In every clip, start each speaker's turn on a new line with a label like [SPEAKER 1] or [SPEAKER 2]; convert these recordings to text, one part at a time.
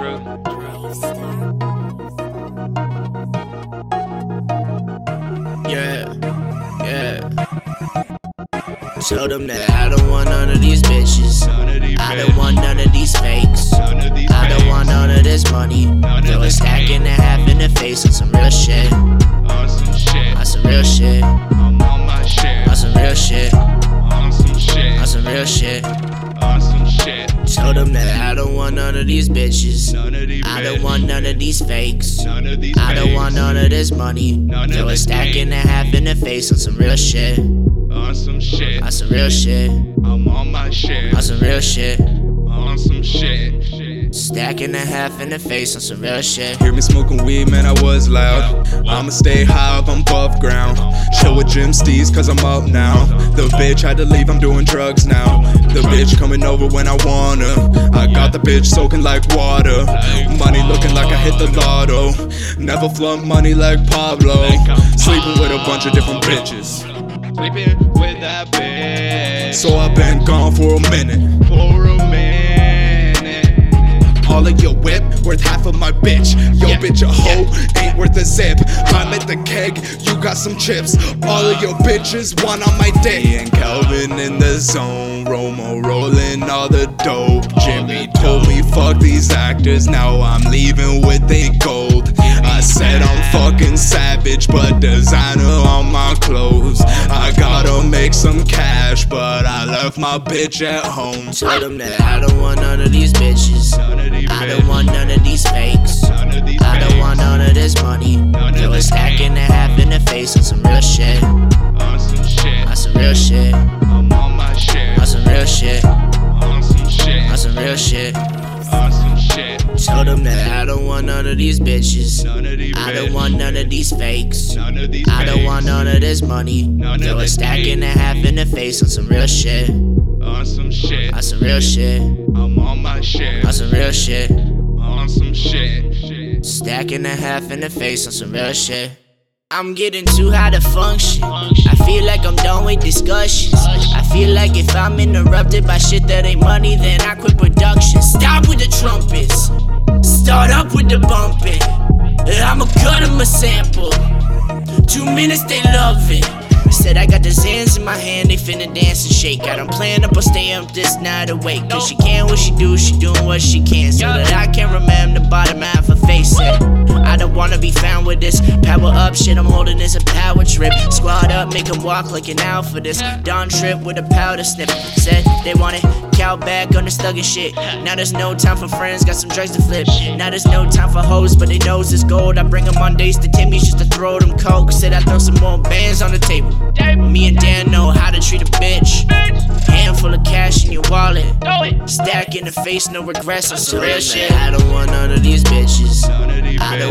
[SPEAKER 1] Yeah, yeah. Tell them that I don't want none of these bitches. I don't want none of these fakes. I don't want none of this money. Throw a stack in the half in the face on some real shit. On some real shit. I don't want none of these fakes.
[SPEAKER 2] None of these
[SPEAKER 1] I don't want none of this money.
[SPEAKER 2] None
[SPEAKER 1] Throw a stack in the half in the face on some real shit.
[SPEAKER 2] Awesome shit.
[SPEAKER 1] On some real shit.
[SPEAKER 2] I'm on my shit.
[SPEAKER 1] On some real shit.
[SPEAKER 2] On some shit.
[SPEAKER 1] Stack a half in the face on some real shit.
[SPEAKER 2] Hear me smoking weed, man, I was loud. I'ma stay high up, I'm above ground. Chill with Jim Steez, cause I'm up now. The bitch had to leave, I'm doing drugs now. The bitch coming over when I wanna. I got the bitch soaking like water. Money looking like I hit the lotto. Never flaunt money like Pablo. Sleeping with a bunch of different bitches. Sleeping with that bitch. So I've been gone for a minute. For a minute. All of your whip worth half of my bitch. Yo, bitch, a hoe ain't worth a zip. I'm at the keg, you got some chips. All of your bitches want on my dick. Me and Calvin in the zone, Romo rolling all the dope. Jimmy told me fuck these actors, now I'm leaving with a gold. I said I'm fucking savage, but designer on my clothes. I gotta make some cash, but I left my bitch at home.
[SPEAKER 1] Tell them that I don't want none of these bitches. I don't want none of these fakes. I don't want none of this money. Throw a stack in the half in the face on some real shit.
[SPEAKER 2] Awesome shit.
[SPEAKER 1] On some real shit.
[SPEAKER 2] I'm on my shit.
[SPEAKER 1] On some real shit.
[SPEAKER 2] Awesome shit.
[SPEAKER 1] On some real shit.
[SPEAKER 2] Awesome shit.
[SPEAKER 1] Tell them that I want none of these bitches.
[SPEAKER 2] None of these
[SPEAKER 1] I don't want none of these fakes.
[SPEAKER 2] None of these
[SPEAKER 1] I don't want none of this money.
[SPEAKER 2] None
[SPEAKER 1] Throw a stack in the half in the face on some real shit.
[SPEAKER 2] Awesome shit.
[SPEAKER 1] On some real shit.
[SPEAKER 2] I'm on my shit.
[SPEAKER 1] On some real shit.
[SPEAKER 2] Awesome shit.
[SPEAKER 1] Stack in the half in the face on some real shit. I'm getting too high to function. I feel like I'm done with discussions. I feel like if I'm interrupted by shit that ain't money, then I quit production. Stop with the trumpets. Start up with the bumping. I'ma cut cut 'em a sample. Two minutes, they love it. Said I got the Zans in my hand, they finna dance and shake. Got 'em playing up, I'll stay up this night awake. Cause she can what she do, she doing what she can. So that I can't remember the bottom half her face it. I don't wanna be with this power up shit. I'm holding this a power trip. Squad up, make make 'em walk like an out for this. Dawn trip with a powder snip. Said they wanted cow back on the stugging shit. Now there's no time for friends, got some drugs to flip. Now there's no time for hoes, but they knows it's gold. I bring 'em on days to Timmy's just to throw them coke. Said I throw some more bands on the table. Me and Dan know how to treat a bitch. Handful of cash in your wallet. Stack in the face, no regrets on some real shit. I don't want none of these bitches.
[SPEAKER 2] None of these
[SPEAKER 1] I don't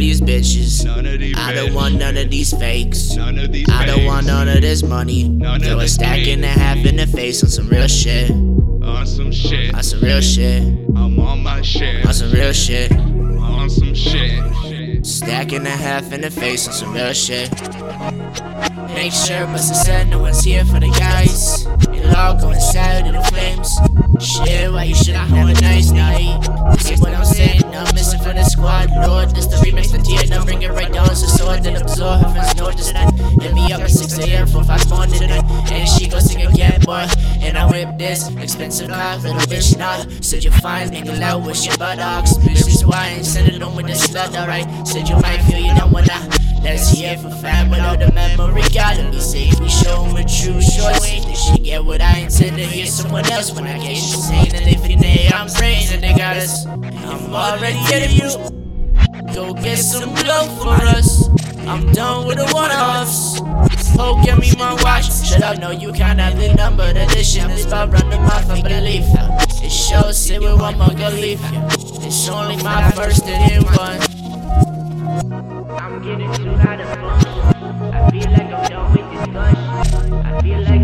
[SPEAKER 1] these bitches.
[SPEAKER 2] None of these
[SPEAKER 1] I don't want none of these fakes.
[SPEAKER 2] None of these
[SPEAKER 1] I don't want none of this money.
[SPEAKER 2] None
[SPEAKER 1] Throw a stack in the half in the face on some real shit.
[SPEAKER 2] On some shit.
[SPEAKER 1] On some real shit.
[SPEAKER 2] I'm on my shit.
[SPEAKER 1] On some real shit.
[SPEAKER 2] On some shit.
[SPEAKER 1] Stack in the half in the face on some real shit. Make sure Buster said no one's here for the guys. It'll all go inside in the flames. Shit, why you should I have a nice night. The tear. Now bring it right down. So sword that absorb heaven's notice. Then hit me up at 6 a.m. for 5 morning tonight. And she go sing again, boy. And I whip this expensive car, little bitch nah. Said you're fine, nigga loud with your buttocks. Bitch, this wine, send it on with the slut, alright. Said you might feel you don't wanna. Let's hear for fam without the memory. Gotta be safe. We show 'em a true choice. Did she get what I intend to hear someone else when I get saying that if you nay, I'm praying that they got us. I'm already getting you. Go get some dough for us. I'm done with the one offs. Poke at me my watch. Shut up, no, you can't have the number. The addition is about run the mouth of belief. It shows it with one more go. It's only my first and in one. I'm getting too hot of I feel like I'm done with this. I feel like.